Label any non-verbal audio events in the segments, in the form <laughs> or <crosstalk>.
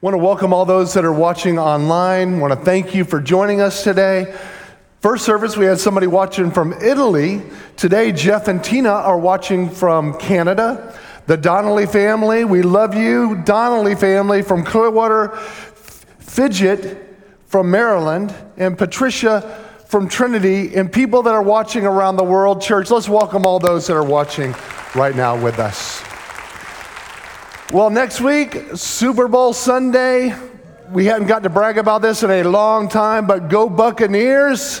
want to welcome all those that are watching online. want to thank you for joining us today. First service, we had somebody watching from Italy. Today, Jeff and Tina are watching from Canada. The Donnelly family, we love you. Donnelly family from Clearwater, Fidget from Maryland, and Patricia from Trinity, and people that are watching around the world. Church, let's welcome all those that are watching right now with us. Well, next week, Super Bowl Sunday. We hadn't got to brag about this in a long time, but go Buccaneers.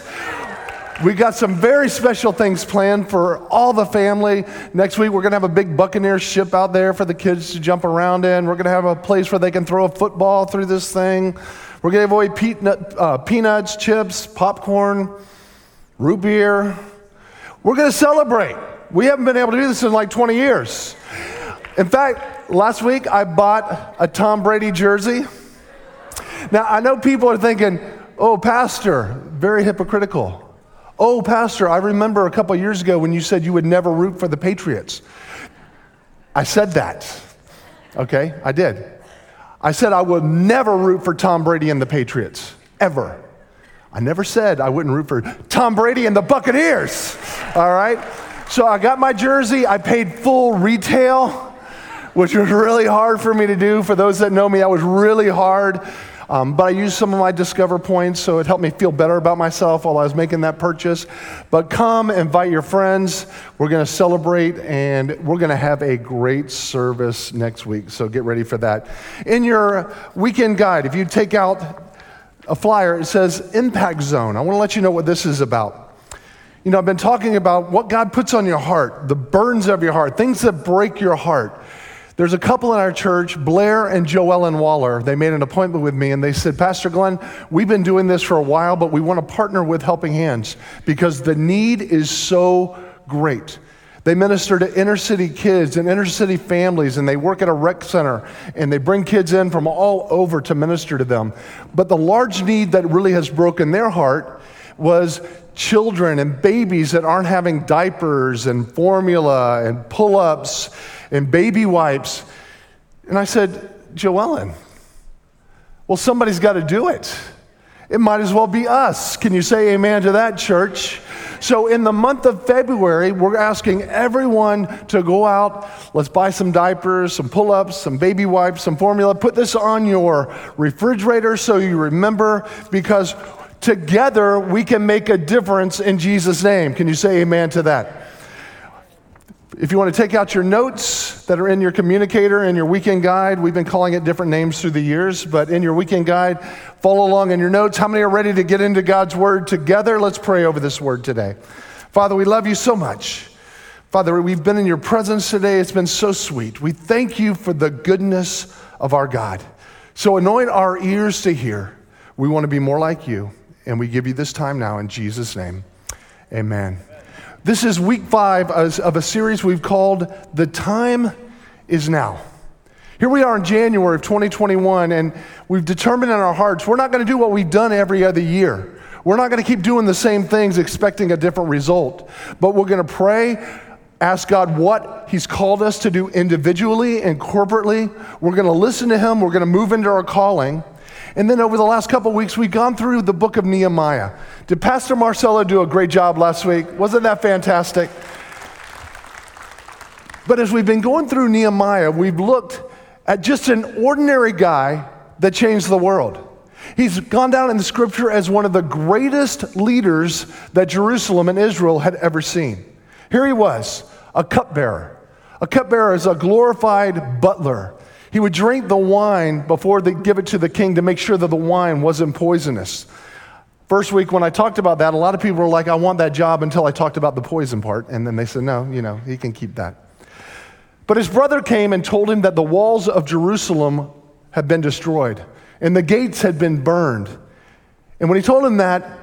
We got some very special things planned for all the family. Next week, we're going to have a big Buccaneer ship out there for the kids to jump around in. We're going to have a place where they can throw a football through this thing. We're going to give away uh, peanuts, chips, popcorn, root beer. We're going to celebrate. We haven't been able to do this in like 20 years. In fact, last week I bought a Tom Brady jersey. Now, I know people are thinking, oh, Pastor, very hypocritical. Oh, Pastor, I remember a couple years ago when you said you would never root for the Patriots. I said that. Okay, I did. I said I would never root for Tom Brady and the Patriots, ever. I never said I wouldn't root for Tom Brady and the Buccaneers. All right? So I got my jersey, I paid full retail which was really hard for me to do. For those that know me, that was really hard. Um, but I used some of my Discover points, so it helped me feel better about myself while I was making that purchase. But come, invite your friends. We're going to celebrate, and we're going to have a great service next week. So get ready for that. In your weekend guide, if you take out a flyer, it says Impact Zone. I want to let you know what this is about. You know, I've been talking about what God puts on your heart, the burdens of your heart, things that break your heart. There's a couple in our church, Blair and Joellen Waller. They made an appointment with me and they said, Pastor Glenn, we've been doing this for a while, but we want to partner with Helping Hands because the need is so great. They minister to inner city kids and inner city families, and they work at a rec center, and they bring kids in from all over to minister to them. But the large need that really has broken their heart was children and babies that aren't having diapers and formula and pull ups and baby wipes. And I said, Joellen, well, somebody's got to do it. It might as well be us. Can you say amen to that, church? So, in the month of February, we're asking everyone to go out. Let's buy some diapers, some pull ups, some baby wipes, some formula. Put this on your refrigerator so you remember because together we can make a difference in Jesus' name. Can you say amen to that? If you want to take out your notes that are in your communicator and your weekend guide, we've been calling it different names through the years, but in your weekend guide, follow along in your notes. How many are ready to get into God's word together? Let's pray over this word today. Father, we love you so much. Father, we've been in your presence today. It's been so sweet. We thank you for the goodness of our God. So anoint our ears to hear. We want to be more like you, and we give you this time now in Jesus' name. Amen. This is week five of a series we've called The Time Is Now. Here we are in January of 2021, and we've determined in our hearts we're not going to do what we've done every other year. We're not going to keep doing the same things expecting a different result, but we're going to pray, ask God what He's called us to do individually and corporately. We're going to listen to Him, we're going to move into our calling. And then over the last couple weeks, we've gone through the book of Nehemiah. Did Pastor Marcelo do a great job last week? Wasn't that fantastic? But as we've been going through Nehemiah, we've looked at just an ordinary guy that changed the world. He's gone down in the scripture as one of the greatest leaders that Jerusalem and Israel had ever seen. Here he was, a cupbearer. A cupbearer is a glorified butler. He would drink the wine before they give it to the king to make sure that the wine wasn't poisonous. First week, when I talked about that, a lot of people were like, I want that job until I talked about the poison part. And then they said, no, you know, he can keep that. But his brother came and told him that the walls of Jerusalem had been destroyed and the gates had been burned. And when he told him that,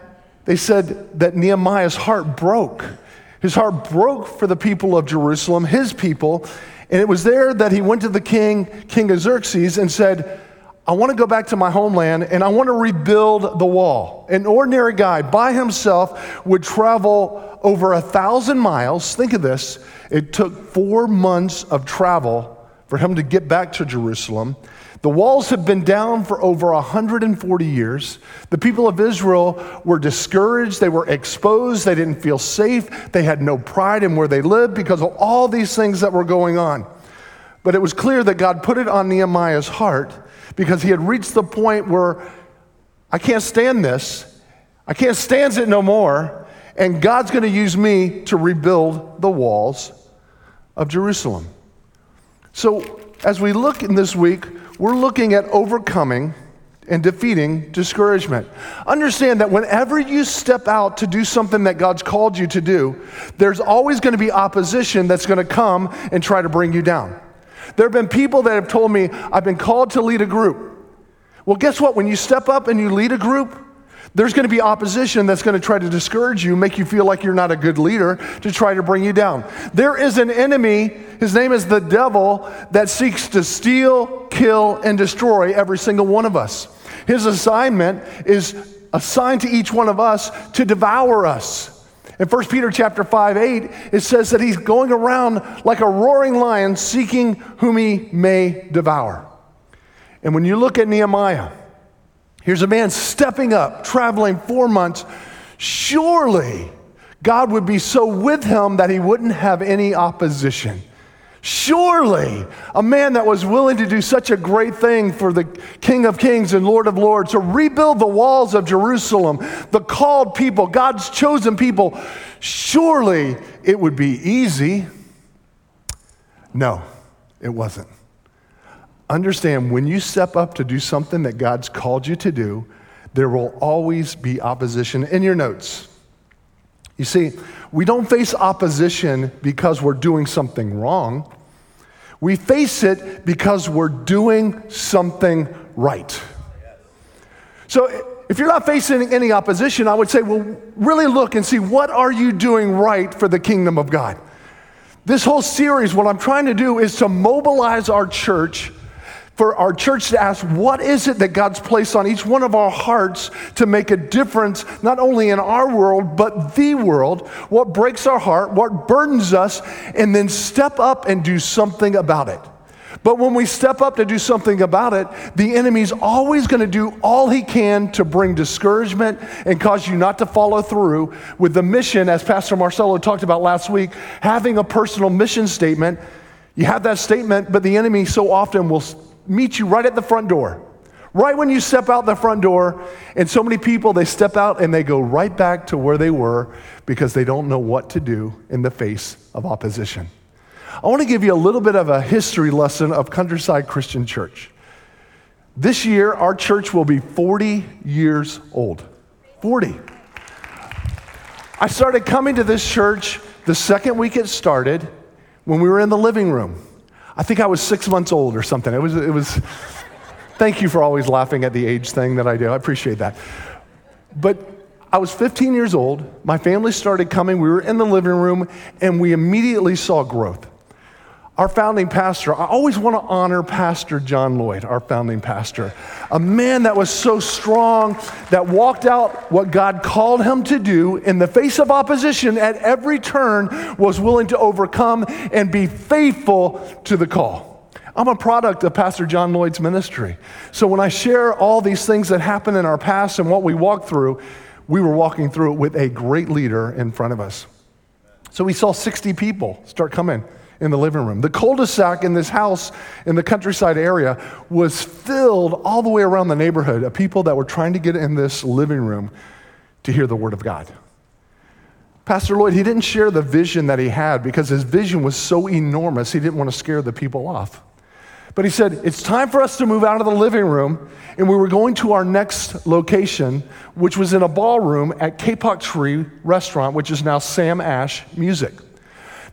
they said that Nehemiah's heart broke. His heart broke for the people of Jerusalem, his people, and it was there that he went to the king, King Xerxes, and said, I want to go back to my homeland and I want to rebuild the wall. An ordinary guy by himself would travel over a thousand miles. Think of this. It took four months of travel for him to get back to Jerusalem. The walls had been down for over 140 years. The people of Israel were discouraged. They were exposed. They didn't feel safe. They had no pride in where they lived because of all these things that were going on. But it was clear that God put it on Nehemiah's heart because he had reached the point where I can't stand this. I can't stand it no more. And God's going to use me to rebuild the walls of Jerusalem. So, as we look in this week, we're looking at overcoming and defeating discouragement. Understand that whenever you step out to do something that God's called you to do, there's always going to be opposition that's going to come and try to bring you down. There have been people that have told me, I've been called to lead a group. Well, guess what? When you step up and you lead a group, there's going to be opposition that's going to try to discourage you, make you feel like you're not a good leader, to try to bring you down. There is an enemy, his name is the devil, that seeks to steal, kill, and destroy every single one of us. His assignment is assigned to each one of us to devour us. In 1 Peter chapter 5, 8, it says that he's going around like a roaring lion seeking whom he may devour. And when you look at Nehemiah, Here's a man stepping up, traveling four months. Surely God would be so with him that he wouldn't have any opposition. Surely, a man that was willing to do such a great thing for the King of Kings and Lord of Lords, to rebuild the walls of Jerusalem, the called people, God's chosen people, surely it would be easy. No, it wasn't. Understand when you step up to do something that God's called you to do, there will always be opposition in your notes. You see, we don't face opposition because we're doing something wrong. We face it because we're doing something right. So if you're not facing any opposition, I would say, well, really look and see what are you doing right for the kingdom of God. This whole series, what I'm trying to do is to mobilize our church for our church to ask, what is it that God's placed on each one of our hearts to make a difference, not only in our world, but the world? What breaks our heart, what burdens us, and then step up and do something about it. But when we step up to do something about it, the enemy's always going to do all he can to bring discouragement and cause you not to follow through with the mission, as Pastor Marcelo talked about last week, having a personal mission statement. You have that statement, but the enemy so often will meet you right at the front door. Right when you step out the front door, and so many people, they step out and they go right back to where they were because they don't know what to do in the face of opposition. I want to give you a little bit of a history lesson of Countryside Christian Church. This year, our church will be 40 years old. 40. I started coming to this church the second week it started when we were in the living room. I think I was six months old or something. It was, it was, thank you for always laughing at the age thing that I do. I appreciate that. But I was 15 years old. My family started coming. We were in the living room, and we immediately saw growth our founding pastor, I always want to honor Pastor John Lloyd, our founding pastor, a man that was so strong, that walked out what God called him to do in the face of opposition at every turn, was willing to overcome and be faithful to the call. I'm a product of Pastor John Lloyd's ministry. So when I share all these things that happened in our past and what we walked through, we were walking through it with a great leader in front of us. So we saw 60 people start coming in the living room. The cul de sac in this house in the countryside area was filled all the way around the neighborhood of people that were trying to get in this living room to hear the Word of God. Pastor Lloyd, he didn't share the vision that he had because his vision was so enormous, he didn't want to scare the people off. But he said, It's time for us to move out of the living room. And we were going to our next location, which was in a ballroom at Kapok Tree Restaurant, which is now Sam Ash Music.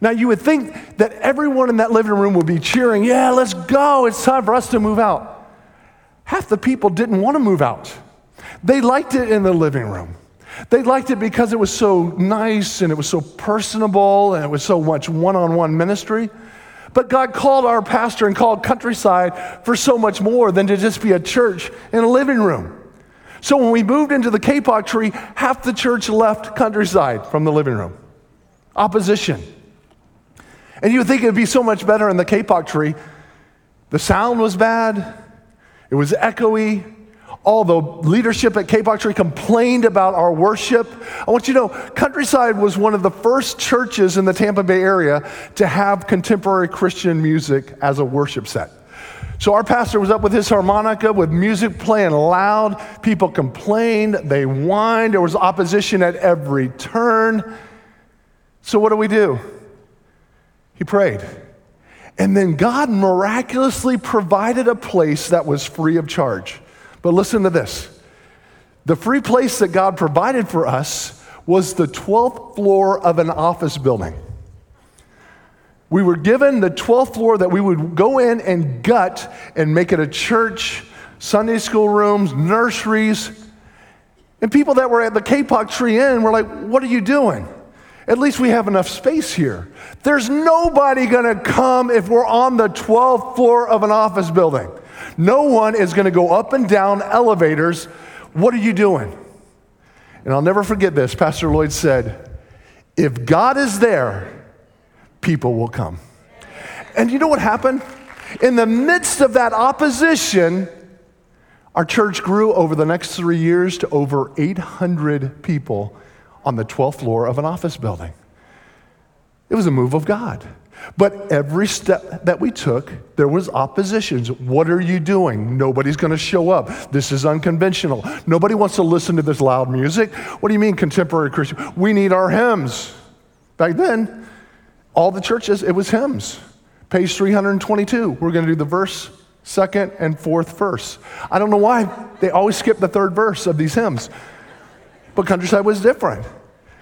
Now, you would think that everyone in that living room would be cheering, Yeah, let's go. It's time for us to move out. Half the people didn't want to move out. They liked it in the living room. They liked it because it was so nice and it was so personable and it was so much one on one ministry. But God called our pastor and called Countryside for so much more than to just be a church in a living room. So when we moved into the Kapok tree, half the church left Countryside from the living room. Opposition. And you would think it would be so much better in the kapok tree. The sound was bad. It was echoey. All the leadership at Kapok Tree complained about our worship. I want you to know, Countryside was one of the first churches in the Tampa Bay area to have contemporary Christian music as a worship set. So our pastor was up with his harmonica with music playing loud. People complained, they whined, there was opposition at every turn. So what do we do? He prayed. And then God miraculously provided a place that was free of charge. But listen to this the free place that God provided for us was the 12th floor of an office building. We were given the 12th floor that we would go in and gut and make it a church, Sunday school rooms, nurseries. And people that were at the Kapok Tree Inn were like, What are you doing? At least we have enough space here. There's nobody gonna come if we're on the 12th floor of an office building. No one is gonna go up and down elevators. What are you doing? And I'll never forget this. Pastor Lloyd said, If God is there, people will come. And you know what happened? In the midst of that opposition, our church grew over the next three years to over 800 people on the 12th floor of an office building. It was a move of God. But every step that we took, there was oppositions. What are you doing? Nobody's going to show up. This is unconventional. Nobody wants to listen to this loud music. What do you mean contemporary Christian? We need our hymns. Back then, all the churches, it was hymns. Page 322, we're going to do the verse, second, and fourth verse. I don't know why they always skip the third verse of these hymns, but Countryside was different.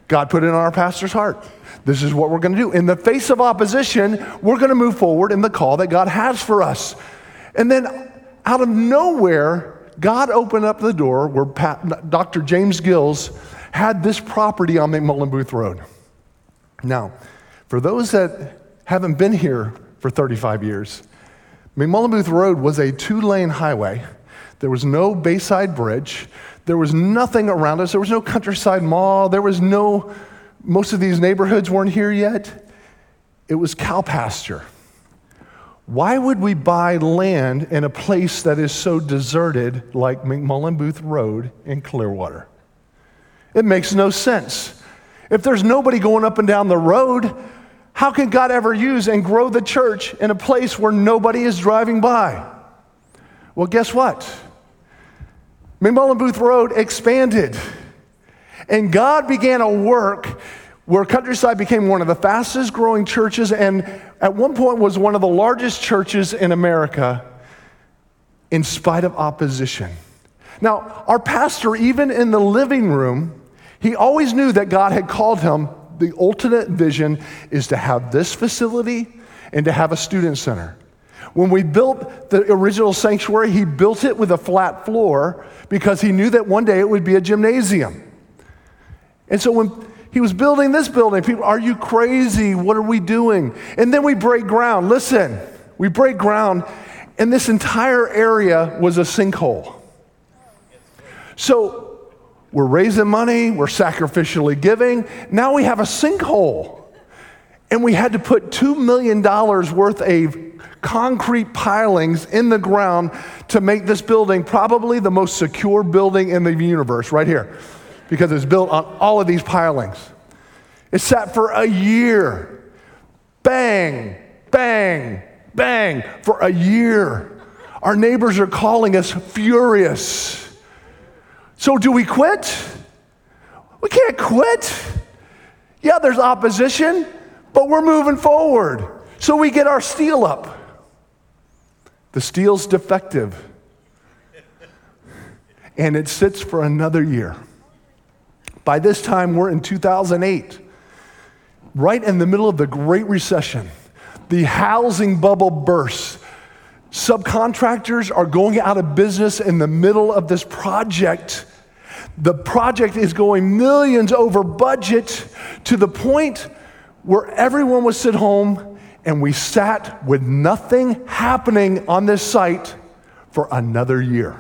God put it in our pastor's heart. This is what we're going to do. In the face of opposition, we're going to move forward in the call that God has for us. And then out of nowhere, God opened up the door where Pat, Dr. James Gills had this property on McMullen Booth Road. Now, for those that haven't been here for 35 years, McMullen Booth Road was a two lane highway. There was no Bayside Bridge. There was nothing around us. There was no countryside mall. There was no, most of these neighborhoods weren't here yet. It was cow pasture. Why would we buy land in a place that is so deserted like McMullen Booth Road in Clearwater? It makes no sense. If there's nobody going up and down the road, how can God ever use and grow the church in a place where nobody is driving by? Well, guess what? McMullen Booth Road expanded. And God began a work where Countryside became one of the fastest growing churches and at one point was one of the largest churches in America in spite of opposition. Now, our pastor, even in the living room, he always knew that God had called him the ultimate vision is to have this facility and to have a student center. When we built the original sanctuary, he built it with a flat floor because he knew that one day it would be a gymnasium. And so when he was building this building, people, are you crazy? What are we doing? And then we break ground. Listen, we break ground, and this entire area was a sinkhole. So we're raising money, we're sacrificially giving. Now we have a sinkhole. And we had to put $2 million worth of concrete pilings in the ground to make this building probably the most secure building in the universe, right here, because it's built on all of these pilings. It sat for a year. Bang, bang, bang, for a year. Our neighbors are calling us furious. So, do we quit? We can't quit. Yeah, there's opposition, but we're moving forward. So, we get our steel up. The steel's defective, and it sits for another year. By this time, we're in 2008, right in the middle of the Great Recession. The housing bubble bursts. Subcontractors are going out of business in the middle of this project. The project is going millions over budget to the point where everyone was at home and we sat with nothing happening on this site for another year.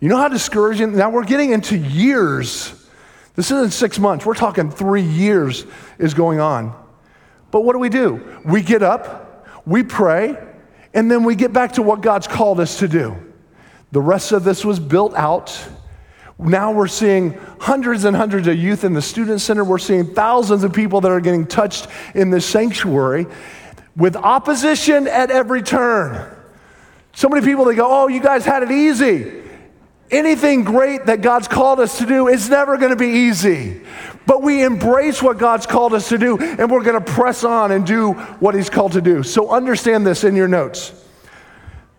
You know how discouraging? Now we're getting into years. This isn't six months, we're talking three years is going on. But what do we do? We get up, we pray, And then we get back to what God's called us to do. The rest of this was built out. Now we're seeing hundreds and hundreds of youth in the student center. We're seeing thousands of people that are getting touched in this sanctuary with opposition at every turn. So many people, they go, Oh, you guys had it easy. Anything great that God's called us to do is never going to be easy. But we embrace what God's called us to do, and we're going to press on and do what He's called to do. So understand this in your notes.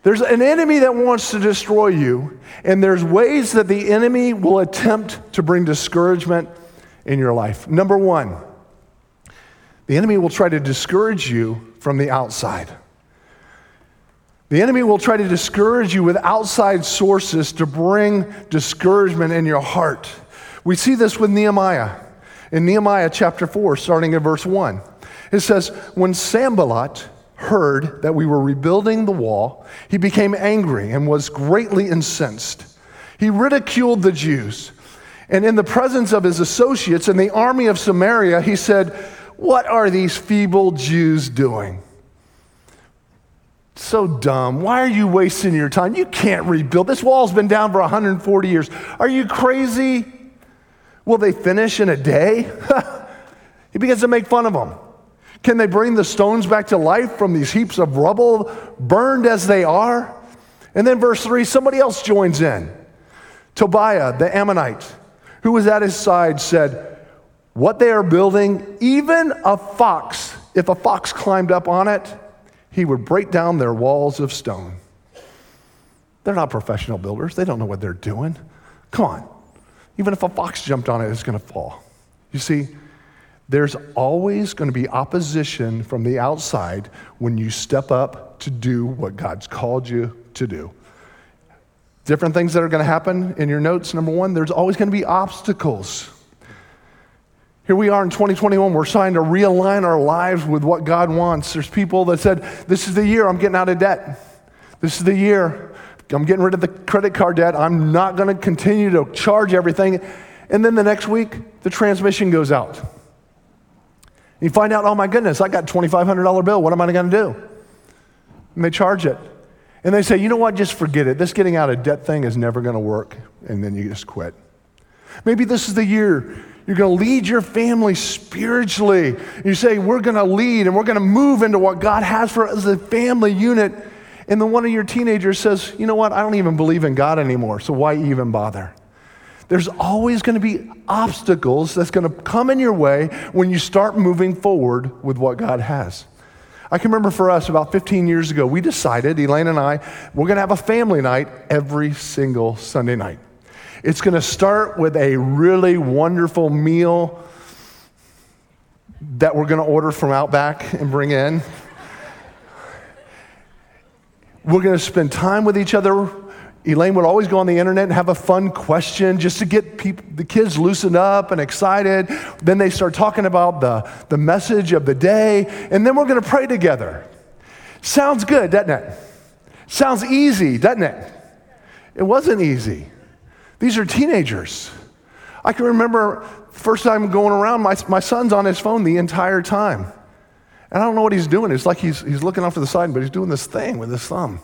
There's an enemy that wants to destroy you, and there's ways that the enemy will attempt to bring discouragement in your life. Number one, the enemy will try to discourage you from the outside. The enemy will try to discourage you with outside sources to bring discouragement in your heart. We see this with Nehemiah. In Nehemiah chapter 4, starting in verse 1, it says, When Sanballat heard that we were rebuilding the wall, he became angry and was greatly incensed. He ridiculed the Jews. And in the presence of his associates in the army of Samaria, he said, What are these feeble Jews doing? So dumb. Why are you wasting your time? You can't rebuild. This wall's been down for 140 years. Are you crazy? Will they finish in a day? <laughs> he begins to make fun of them. Can they bring the stones back to life from these heaps of rubble, burned as they are? And then, verse 3 somebody else joins in. Tobiah, the Ammonite, who was at his side, said, What they are building, even a fox, if a fox climbed up on it, he would break down their walls of stone. They're not professional builders, they don't know what they're doing. Come on. Even if a fox jumped on it, it's going to fall. You see, there's always going to be opposition from the outside when you step up to do what God's called you to do. Different things that are going to happen in your notes. Number one, there's always going to be obstacles. Here we are in 2021, we're trying to realign our lives with what God wants. There's people that said, This is the year I'm getting out of debt. This is the year I'm getting rid of the credit card debt. I'm not going to continue to charge everything. And then the next week, the transmission goes out. You find out, oh my goodness, I got $2,500 bill. What am I going to do? And they charge it. And they say, you know what, just forget it. This getting out of debt thing is never going to work. And then you just quit. Maybe this is the year you're going to lead your family spiritually. You say, We're going to lead and we're going to move into what God has for us as a family unit. And then one of your teenagers says, You know what? I don't even believe in God anymore, so why even bother? There's always going to be obstacles that's going to come in your way when you start moving forward with what God has. I can remember for us about 15 years ago, we decided, Elaine and I, we're going to have a family night every single Sunday night. It's going to start with a really wonderful meal that we're going to order from Outback and bring in. We're going to spend time with each other. Elaine would always go on the internet and have a fun question just to get the kids loosened up and excited. Then they start talking about the, the message of the day, and then we're going to pray together. Sounds good, doesn't it? Sounds easy, doesn't it? It wasn't easy. These are teenagers. I can remember first time going around, my, my son's on his phone the entire time. And I don't know what he's doing. It's like he's, he's looking off to the side, but he's doing this thing with his thumb.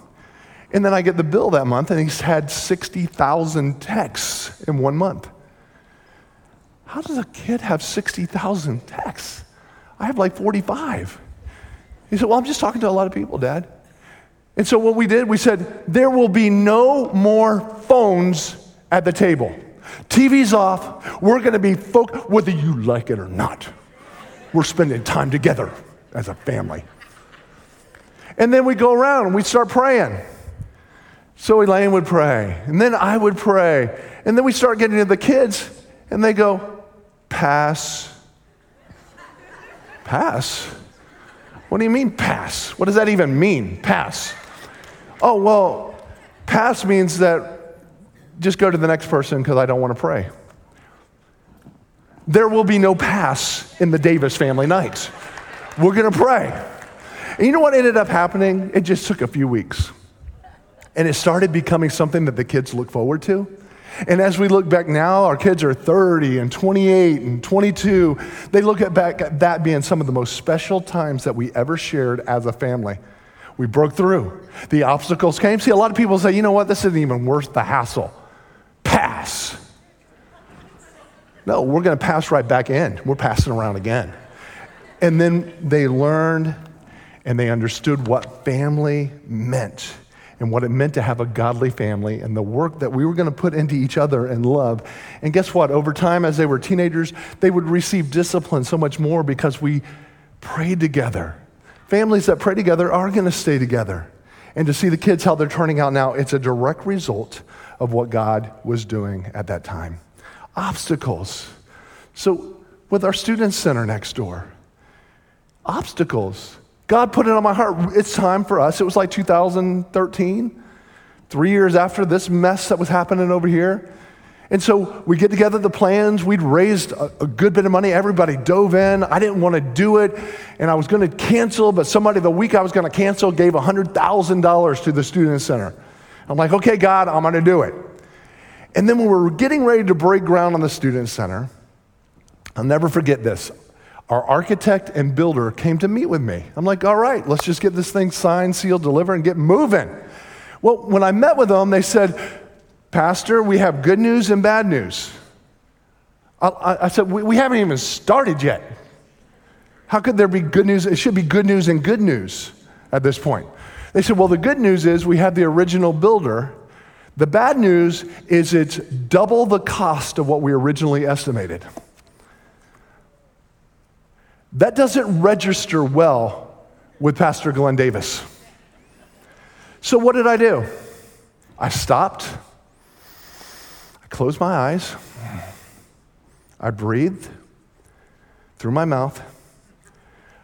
And then I get the bill that month, and he's had 60,000 texts in one month. How does a kid have 60,000 texts? I have like 45. He said, Well, I'm just talking to a lot of people, Dad. And so what we did, we said, There will be no more phones at the table. TV's off. We're going to be folk, whether you like it or not. We're spending time together as a family. And then we go around and we start praying. So Elaine would pray, and then I would pray. And then we start getting to the kids, and they go, Pass. Pass? What do you mean, pass? What does that even mean, pass? Oh, well, pass means that just go to the next person because I don't want to pray. There will be no pass in the Davis family nights. We're going to pray. And you know what ended up happening? It just took a few weeks. And it started becoming something that the kids look forward to. And as we look back now, our kids are 30 and 28 and 22. They look at back at that being some of the most special times that we ever shared as a family. We broke through. The obstacles came. See, a lot of people say, you know what, this isn't even worth the hassle. Pass. No, we're going to pass right back in. We're passing around again. And then they learned and they understood what family meant and what it meant to have a godly family and the work that we were going to put into each other and love. And guess what? Over time, as they were teenagers, they would receive discipline so much more because we prayed together. Families that pray together are going to stay together. And to see the kids, how they're turning out now, it's a direct result of what God was doing at that time. Obstacles. So, with our student center next door, obstacles. God put it on my heart. It's time for us. It was like 2013, three years after this mess that was happening over here. And so we get together the plans. We'd raised a, a, good bit of money. Everybody dove in. I didn't want to do it. And I was going to cancel, but somebody the week I was going to cancel gave $100,000 to the student center. I'm like, okay, God, I'm going to do it. And then when we were getting ready to break ground on the student center, I'll never forget this our architect and builder came to meet with me. I'm like, all right, let's just get this thing signed, sealed, delivered, and get moving. Well, when I met with them, they said, Pastor, we have good news and bad news. I, I said, we, we haven't even started yet. How could there be good news? It should be good news and good news at this point. They said, well, the good news is we have the original builder. The bad news is it's double the cost of what we originally estimated. That doesn't register well with Pastor Glenn Davis. So, what did I do? I stopped, I closed my eyes, I breathed through my mouth,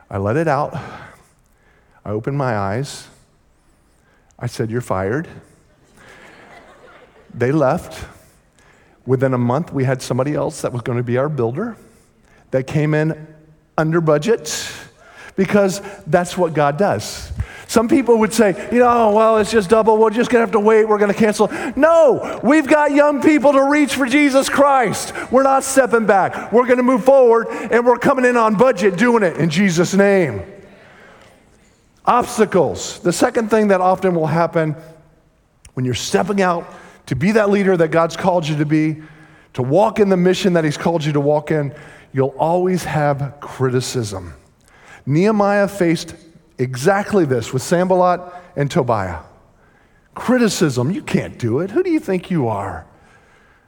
I let it out, I opened my eyes, I said, You're fired. They left. Within a month, we had somebody else that was going to be our builder that came in under budget because that's what God does. Some people would say, you know, well, it's just double. We're just going to have to wait. We're going to cancel. No, we've got young people to reach for Jesus Christ. We're not stepping back. We're going to move forward and we're coming in on budget doing it in Jesus' name. Obstacles. The second thing that often will happen when you're stepping out to be that leader that God's called you to be, to walk in the mission that He's called you to walk in, you'll always have criticism. Nehemiah faced exactly this with Sanballat and Tobiah. Criticism, you can't do it. Who do you think you are?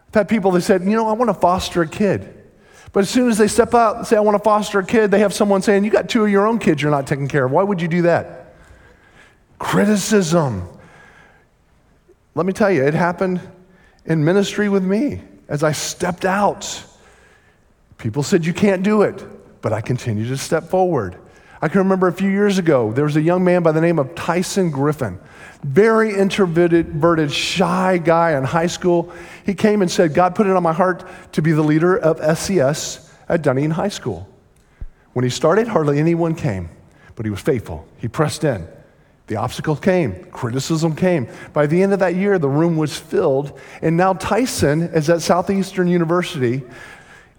I've had people that said, you know, I want to foster a kid. But as soon as they step out and say, I want to foster a kid, they have someone saying, You got two of your own kids you're not taking care of. Why would you do that? Criticism. Let me tell you, it happened in ministry with me as I stepped out People said, You can't do it, but I continued to step forward. I can remember a few years ago, there was a young man by the name of Tyson Griffin, very introverted, shy guy in high school. He came and said, God put it on my heart to be the leader of SCS at Dunedin High School. When he started, hardly anyone came, but he was faithful. He pressed in. The obstacles came, criticism came. By the end of that year, the room was filled, and now Tyson is at Southeastern University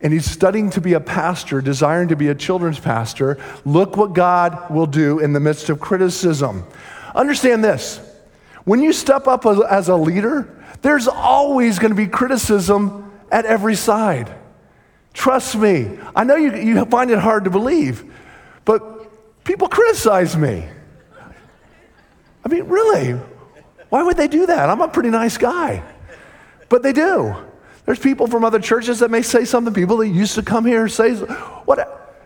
and he's studying to be a pastor, desiring to be a children's pastor, look what God will do in the midst of criticism. Understand this when you step up as a leader, there's always going to be criticism at every side. Trust me. I know you, you find it hard to believe, but people criticize me. I mean, really? Why would they do that? I'm a pretty nice guy. But they do. There's people from other churches that may say something. People that used to come here say, what?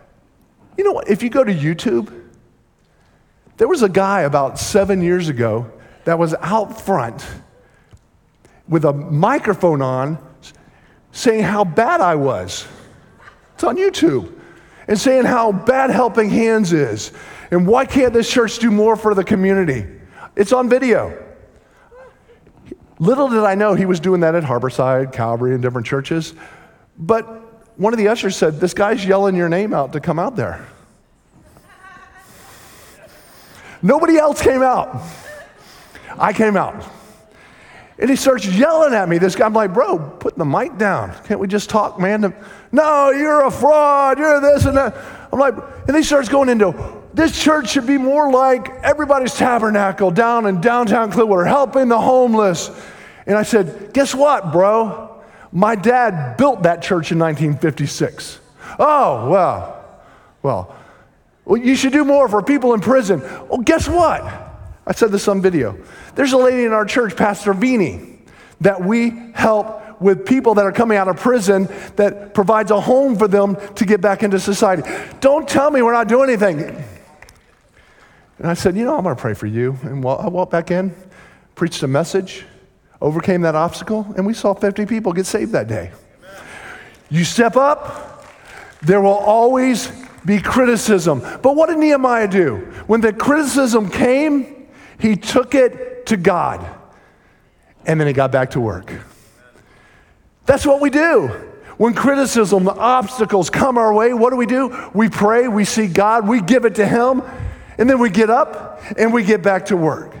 You know what? If you go to YouTube, there was a guy about seven years ago that was out front with a microphone on saying how bad I was. It's on YouTube. And saying how bad Helping Hands is. And why can't this church do more for the community? It's on video. Little did I know he was doing that at Harborside, Calvary, and different churches. But one of the ushers said, This guy's yelling your name out to come out there. Nobody else came out. I came out. And he starts yelling at me. This guy, I'm like, bro, put the mic down. Can't we just talk, man? No, you're a fraud. You're this and that. I'm like, and he starts going into this church should be more like everybody's tabernacle down in downtown Clearwater, helping the homeless. And I said, Guess what, bro? My dad built that church in 1956. Oh, well, well, well, you should do more for people in prison. Well, guess what? I said this on video. There's a lady in our church, Pastor Vini, that we help with people that are coming out of prison that provides a home for them to get back into society. Don't tell me we're not doing anything. And I said, You know, I'm going to pray for you. And I walked back in, preached a message, overcame that obstacle, and we saw 50 people get saved that day. You step up, there will always be criticism. But what did Nehemiah do? When the criticism came, he took it to God and then he got back to work. That's what we do. When criticism, the obstacles come our way, what do we do? We pray, we seek God, we give it to Him, and then we get up and we get back to work.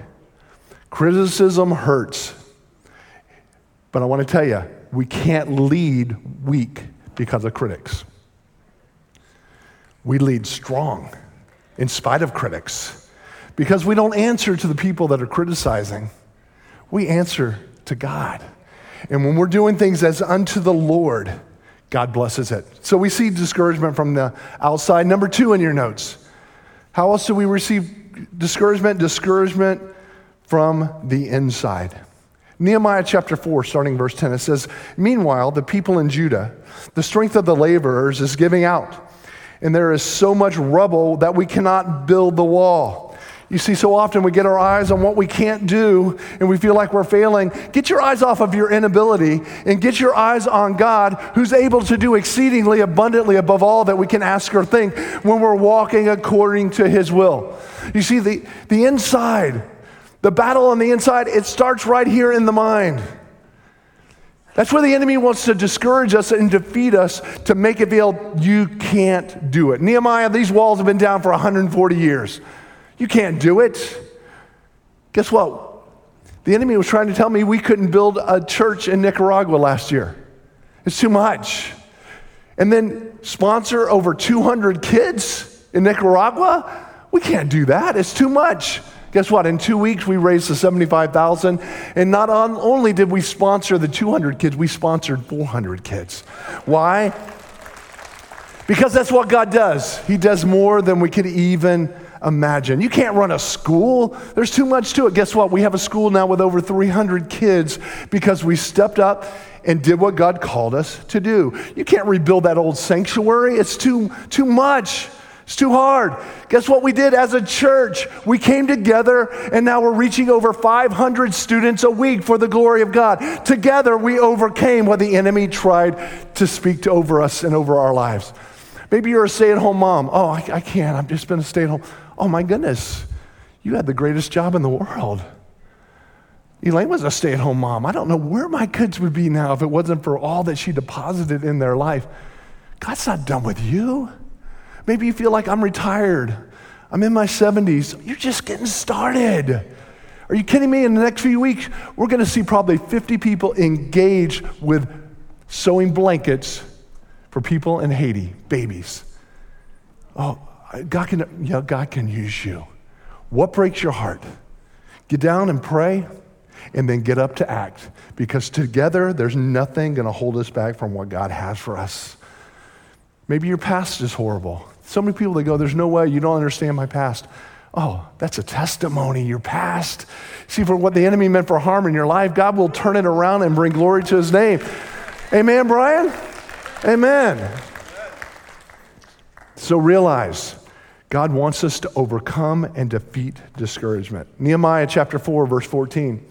Criticism hurts. But I want to tell you, we can't lead weak because of critics. We lead strong in spite of critics because we don't answer to the people that are criticizing. We answer to God. And when we're doing things as unto the Lord, God blesses it. So we see discouragement from the outside. Number two in your notes. How else do we receive discouragement? Discouragement from the inside. Nehemiah chapter 4, starting verse 10, it says, Meanwhile, the people in Judah, the strength of the laborers is giving out and there is so much rubble that we cannot build the wall. You see, so often we get our eyes on what we can't do and we feel like we're failing. Get your eyes off of your inability and get your eyes on God, who's able to do exceedingly abundantly above all that we can ask or think when we're walking according to His will. You see, the, the inside, the battle on the inside, it starts right here in the mind. That's where the enemy wants to discourage us and defeat us to make it feel you can't do it. Nehemiah, these walls have been down for 140 years. You can't do it. Guess what? The enemy was trying to tell me we couldn't build a church in Nicaragua last year. It's too much. And then sponsor over 200 kids in Nicaragua? We can't do that. It's too much. Guess what? In two weeks, we raised the 75,000. And not on, only did we sponsor the 200 kids, we sponsored 400 kids. Why? Because that's what God does. He does more than we could even imagine. You can't run a school, there's too much to it. Guess what? We have a school now with over 300 kids because we stepped up and did what God called us to do. You can't rebuild that old sanctuary, it's too, too much. It's too hard. Guess what we did as a church? We came together and now we're reaching over 500 students a week for the glory of God. Together we overcame what the enemy tried to speak to over us and over our lives. Maybe you're a stay at home mom. Oh, I, I can't. I've just been a stay at home. Oh my goodness. You had the greatest job in the world. Elaine was a stay at home mom. I don't know where my kids would be now if it wasn't for all that she deposited in their life. God's not done with you. Maybe you feel like I'm retired. I'm in my 70s. You're just getting started. Are you kidding me? In the next few weeks, we're going to see probably 50 people engaged with sewing blankets for people in Haiti, babies. Oh, God can, yeah, God can use you. What breaks your heart? Get down and pray and then get up to act because together there's nothing going to hold us back from what God has for us. Maybe your past is horrible. So many people, they go, There's no way you don't understand my past. Oh, that's a testimony, your past. See, for what the enemy meant for harm in your life, God will turn it around and bring glory to his name. Amen, Brian? Amen. So realize God wants us to overcome and defeat discouragement. Nehemiah chapter 4, verse 14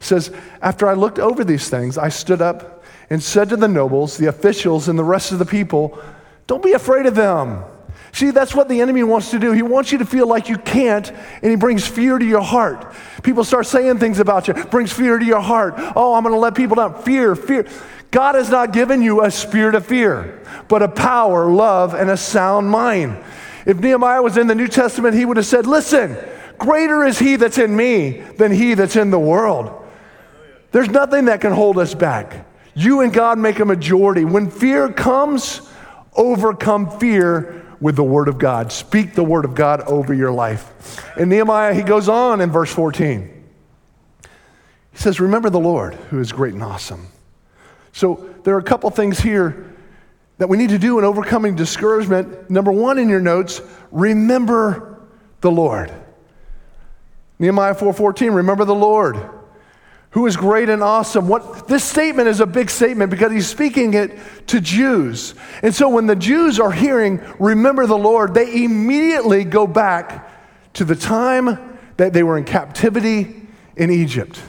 says, After I looked over these things, I stood up and said to the nobles, the officials, and the rest of the people, Don't be afraid of them. See, that's what the enemy wants to do. He wants you to feel like you can't, and he brings fear to your heart. People start saying things about you, brings fear to your heart. Oh, I'm going to let people down. Fear, fear. God has not given you a spirit of fear, but a power, love, and a sound mind. If Nehemiah was in the New Testament, he would have said, Listen, greater is he that's in me than he that's in the world. There's nothing that can hold us back. You and God make a majority. When fear comes, overcome fear with the Word of God. Speak the Word of God over your life. In Nehemiah, he goes on in verse 14. He says, Remember the Lord, who is great and awesome. So there are a couple things here that we need to do in overcoming discouragement. Number one in your notes, remember the Lord. Nehemiah 4:14, remember the Lord, who is great and awesome. What this statement is a big statement because he's speaking it to Jews. And so when the Jews are hearing remember the Lord, they immediately go back to the time that they were in captivity in Egypt.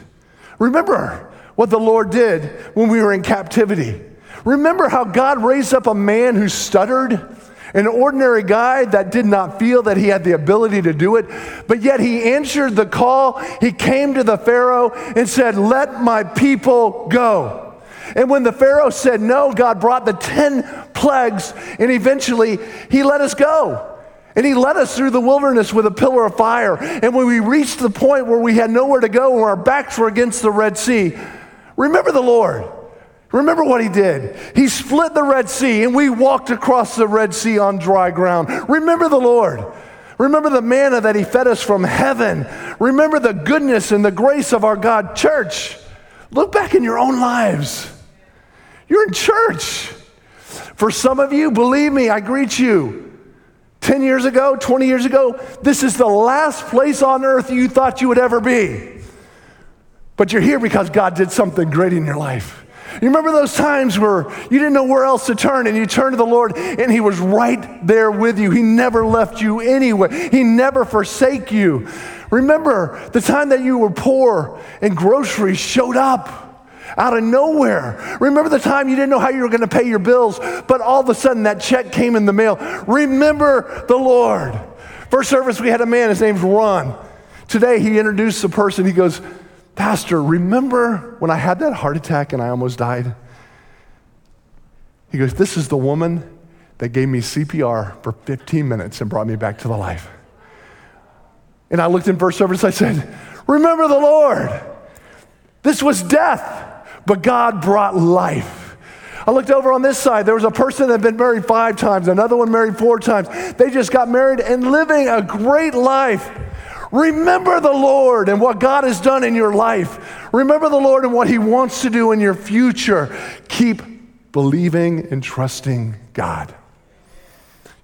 Remember what the Lord did when we were in captivity. Remember how God raised up a man who stuttered? An ordinary guy that did not feel that he had the ability to do it, but yet he answered the call. He came to the Pharaoh and said, Let my people go. And when the Pharaoh said no, God brought the 10 plagues, and eventually he let us go. And he led us through the wilderness with a pillar of fire. And when we reached the point where we had nowhere to go and our backs were against the Red Sea, remember the Lord. Remember what he did. He split the Red Sea and we walked across the Red Sea on dry ground. Remember the Lord. Remember the manna that he fed us from heaven. Remember the goodness and the grace of our God. Church, look back in your own lives. You're in church. For some of you, believe me, I greet you. 10 years ago, 20 years ago, this is the last place on earth you thought you would ever be. But you're here because God did something great in your life. You remember those times where you didn't know where else to turn and you turned to the Lord and He was right there with you. He never left you anyway, He never forsake you. Remember the time that you were poor and groceries showed up out of nowhere. Remember the time you didn't know how you were going to pay your bills, but all of a sudden that check came in the mail. Remember the Lord. First service, we had a man, his name's Ron. Today, he introduced the person. He goes, Pastor, remember when I had that heart attack and I almost died? He goes, This is the woman that gave me CPR for 15 minutes and brought me back to the life. And I looked in first service, I said, Remember the Lord. This was death but God brought life. I looked over on this side. There was a person that had been married five times, another one married four times. They just got married and living a great life. Remember the Lord and what God has done in your life. Remember the Lord and what He wants to do in your future. Keep believing and trusting God.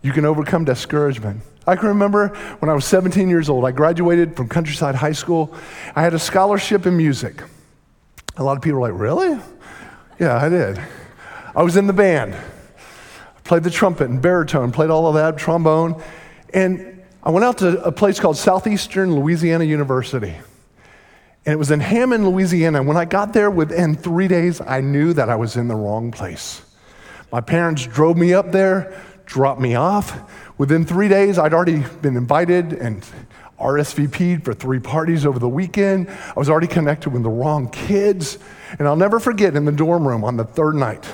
You can overcome discouragement. I can remember when I was 17 years old, I graduated from Countryside High School. I had a scholarship in music. A lot of people were like, Really? Yeah, I did. I was in the band. I played the trumpet and baritone, played all of that, trombone. And I went out to a place called Southeastern Louisiana University. And it was in Hammond, Louisiana. When I got there within three days, I knew that I was in the wrong place. My parents drove me up there, dropped me off. Within three days, I'd already been invited and RSVP'd for three parties over the weekend. I was already connected with the wrong kids. And I'll never forget in the dorm room on the third night,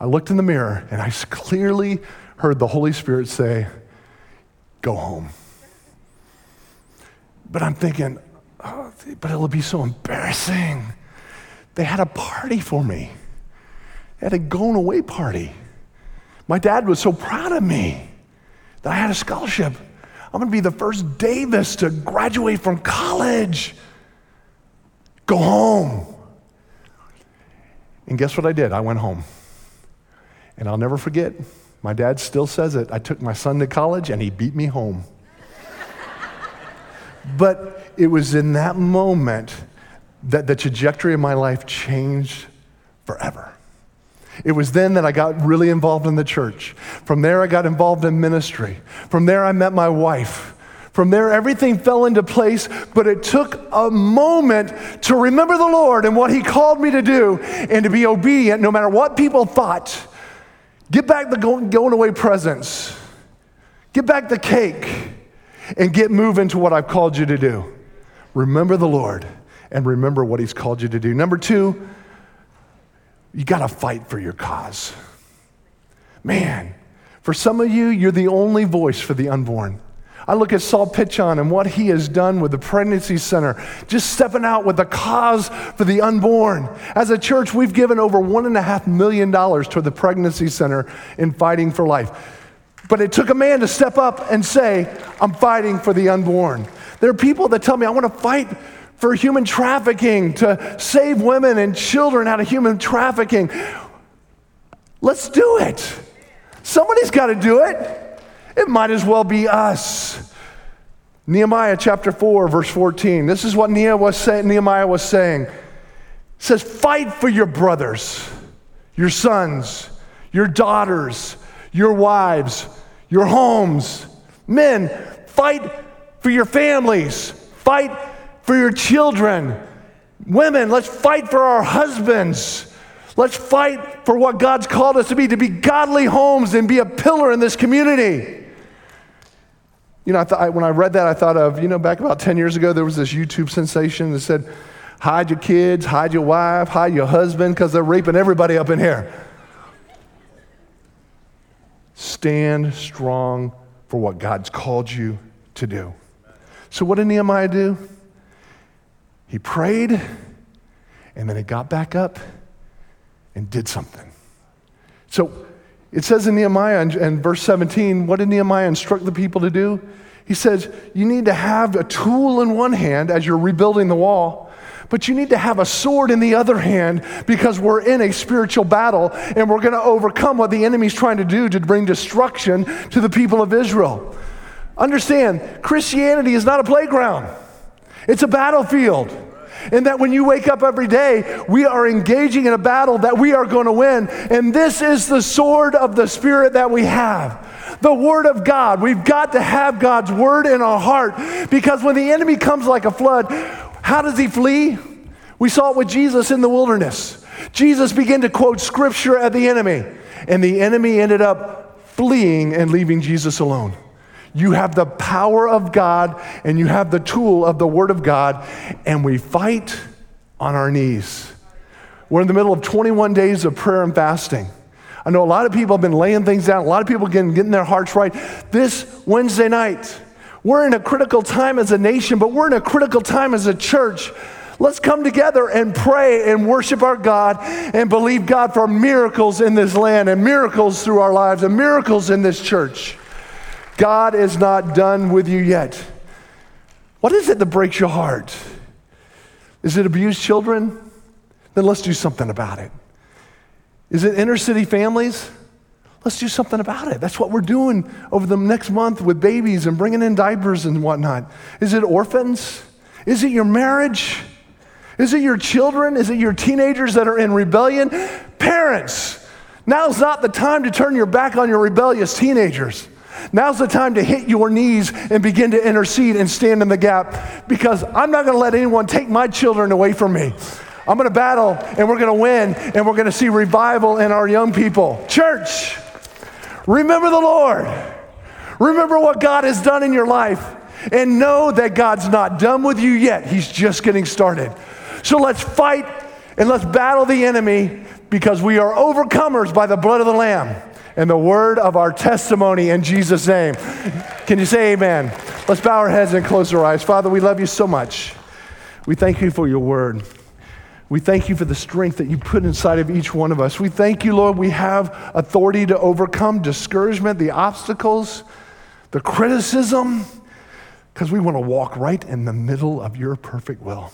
I looked in the mirror and I clearly heard the Holy Spirit say, Go home. But I'm thinking, oh, but it'll be so embarrassing. They had a party for me, they had a going away party. My dad was so proud of me that I had a scholarship. I'm going to be the first Davis to graduate from college. Go home. And guess what I did? I went home. And I'll never forget, my dad still says it. I took my son to college and he beat me home. but it was in that moment that the trajectory of my life changed forever. It was then that I got really involved in the church. From there, I got involved in ministry. From there, I met my wife. From there, everything fell into place, but it took a moment to remember the Lord and what He called me to do and to be obedient no matter what people thought. Get back the going away presents, get back the cake, and get moving to what I've called you to do. Remember the Lord and remember what He's called you to do. Number two, you got to fight for your cause. Man, for some of you, you're the only voice for the unborn. I look at Saul Pitchon and what he has done with the pregnancy center, just stepping out with the cause for the unborn. As a church, we've given over $1.5 million toward the pregnancy center in fighting for life. But it took a man to step up and say, I'm fighting for the unborn. There are people that tell me, I want to fight for human trafficking, to save women and children out of human trafficking. Let's do it. Somebody's got to do it. It might as well be us. Nehemiah chapter 4, verse 14. This is what Nehemiah was saying. Nehemiah was saying. It says, Fight for your brothers, your sons, your daughters, your wives, your homes. Men, fight for your families, fight for your children. Women, let's fight for our husbands. Let's fight for what God's called us to be, to be godly homes and be a pillar in this community. You know, I thought, when I read that, I thought of, you know, back about 10 years ago, there was this YouTube sensation that said, hide your kids, hide your wife, hide your husband, because they're raping everybody up in here. Stand strong for what God's called you to do. So, what did Nehemiah do? He prayed, and then he got back up and did something. So, it says in Nehemiah in verse 17, what did Nehemiah instruct the people to do? He says, You need to have a tool in one hand as you're rebuilding the wall, but you need to have a sword in the other hand because we're in a spiritual battle and we're going to overcome what the enemy's trying to do to bring destruction to the people of Israel. Understand, Christianity is not a playground, it's a battlefield. And that when you wake up every day, we are engaging in a battle that we are going to win. And this is the sword of the Spirit that we have the Word of God. We've got to have God's Word in our heart because when the enemy comes like a flood, how does he flee? We saw it with Jesus in the wilderness. Jesus began to quote scripture at the enemy, and the enemy ended up fleeing and leaving Jesus alone. You have the power of God and you have the tool of the Word of God, and we fight on our knees. We're in the middle of 21 days of prayer and fasting. I know a lot of people have been laying things down, a lot of people getting, getting their hearts right. This Wednesday night, we're in a critical time as a nation, but we're in a critical time as a church. Let's come together and pray and worship our God and believe God for miracles in this land and miracles through our lives and miracles in this church. God is not done with you yet. What is it that breaks your heart? Is it abused children? Then let's do something about it. Is it inner city families? Let's do something about it. That's what we're doing over the next month with babies and bringing in diapers and whatnot. Is it orphans? Is it your marriage? Is it your children? Is it your teenagers that are in rebellion? Parents, now's not the time to turn your back on your rebellious teenagers. Now's the time to hit your knees and begin to intercede and stand in the gap because I'm not going to let anyone take my children away from me. I'm going to battle and we're going to win and we're going to see revival in our young people. Church, remember the Lord. Remember what God has done in your life and know that God's not done with you yet. He's just getting started. So let's fight and let's battle the enemy because we are overcomers by the blood of the Lamb and the word of our testimony in Jesus' name. Can you say amen? Let's bow our heads and close our eyes. Father, we love you so much. We thank you for your word. We thank you for the strength that you put inside of each one of us. We thank you, Lord, we have authority to overcome discouragement, the obstacles, the criticism, because we want to walk right in the middle of your perfect will.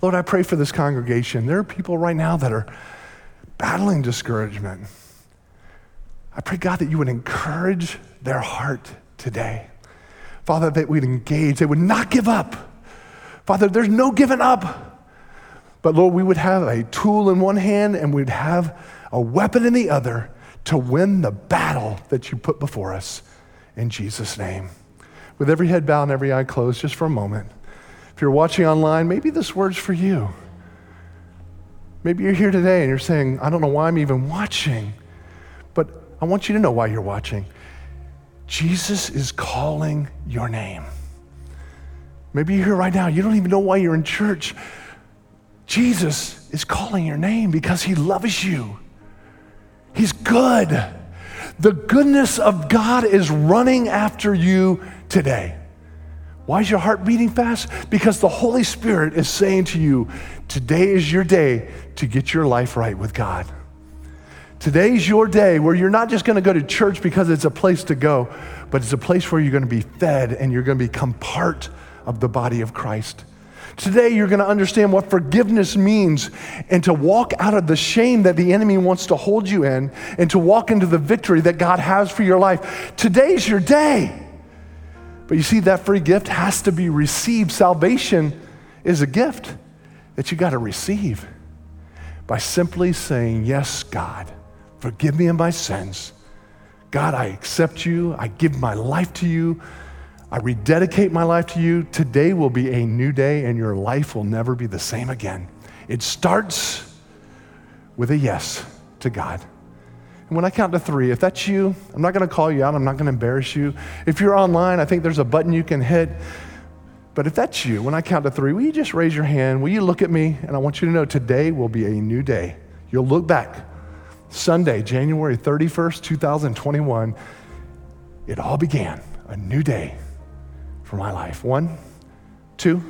Lord, I pray for this congregation. There are people right now that are battling discouragement. I pray, God, that you would encourage their heart today. Father, that we'd engage, they would not give up. Father, there's no giving up. But Lord, we would have a tool in one hand and we'd have a weapon in the other to win the battle that you put before us in Jesus' name. With every head bowed and every eye closed, just for a moment. If you're watching online, maybe this word's for you. Maybe you're here today and you're saying, I don't know why I'm even watching, I want you to know why you're watching. Jesus is calling your name. Maybe you're here right now, you don't even know why you're in church. Jesus is calling your name because he loves you. He's good. The goodness of God is running after you today. Why is your heart beating fast? Because the Holy Spirit is saying to you, today is your day to get your life right with God. Today's your day where you're not just going to go to church because it's a place to go, but it's a place where you're going to be fed and you're going to become part of the body of Christ. Today, you're going to understand what forgiveness means and to walk out of the shame that the enemy wants to hold you in and to walk into the victory that God has for your life. Today's your day. But you see, that free gift has to be received. Salvation is a gift that you got to receive by simply saying, Yes, God, forgive me of my sins. God, I accept you. I give my life to you. I rededicate my life to you. Today will be a new day, and your life will never be the same again. It starts with a yes to God. And when I count to three, if that's you, I'm not going to call you out. I'm not going to embarrass you. If you're online, I think there's a button you can hit. But if that's you, when I count to three, will you just raise your hand? Will you look at me? And I want you to know today will be a new day. You'll look back. Sunday, January 31st, 2021, it all began. A new day for my life. One, two,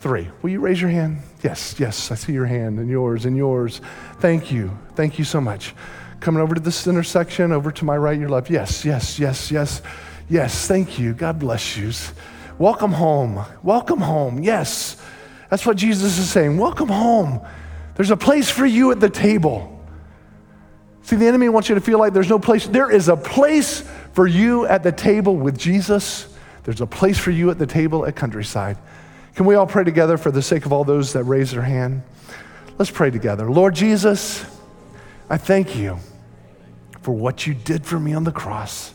three. Will you raise your hand? Yes, yes, I see your hand and yours and yours. Thank you. Thank you so much. Coming over to this intersection, over to my right, your left. Yes, yes, yes, yes, yes. Thank you. God bless you. Welcome home. Welcome home. Yes. That's what Jesus is saying. Welcome home. There's a place for you at the table. See, the enemy wants you to feel like there's no place. There is a place for you at the table with Jesus. There's a place for you at the table at Countryside. Can we all pray together for the sake of all those that raise their hand? Let's pray together. Lord Jesus, I thank you for what you did for me on the cross.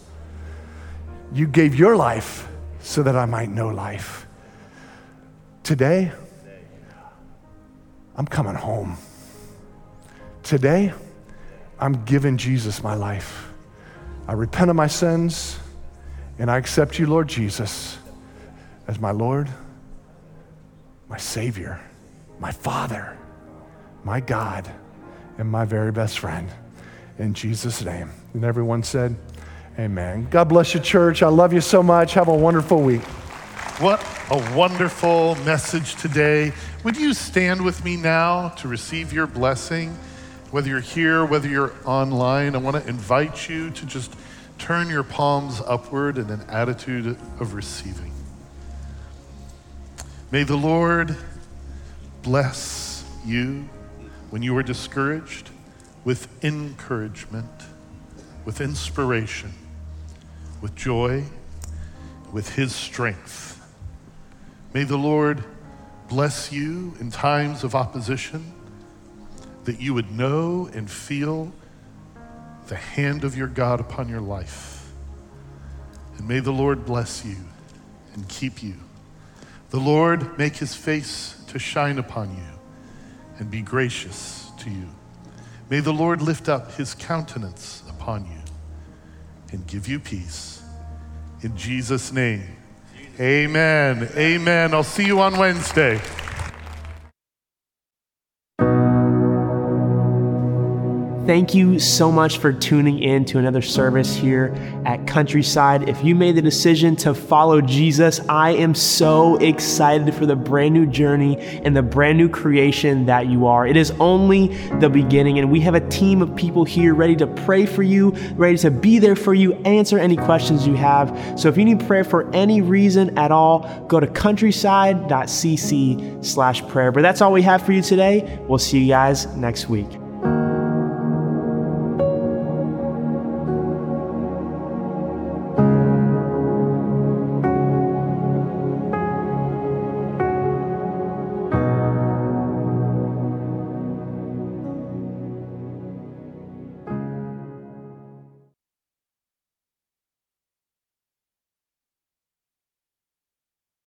You gave your life so that I might know life. Today, I'm coming home. Today, I'm giving Jesus my life. I repent of my sins. And I accept you, Lord Jesus, as my Lord, my Savior, my Father, my God, and my very best friend. In Jesus' name. And everyone said, Amen. God bless you, church. I love you so much. Have a wonderful week. What a wonderful message today. Would you stand with me now to receive your blessing? Whether you're here, whether you're online, I want to invite you to just turn your palms upward in an attitude of receiving. May the Lord bless you when you are discouraged with encouragement, with inspiration, with joy, with His strength. May the Lord bless you in times of opposition that you would know and feel the hand of your God upon your life. And may the Lord bless you and keep you. The Lord make his face to shine upon you and be gracious to you. May the Lord lift up his countenance upon you and give you peace. In Jesus' name, amen. Amen. I'll see you on Wednesday. Thank you so much for tuning in to another service here at Countryside. If you made the decision to follow Jesus, I am so excited for the brand new journey and the brand new creation that you are. It is only the beginning, and we have a team of people here ready to pray for you, ready to be there for you, answer any questions you have. So if you need prayer for any reason at all, go to countryside.cc slash prayer. But that's all we have for you today. We'll see you guys next week.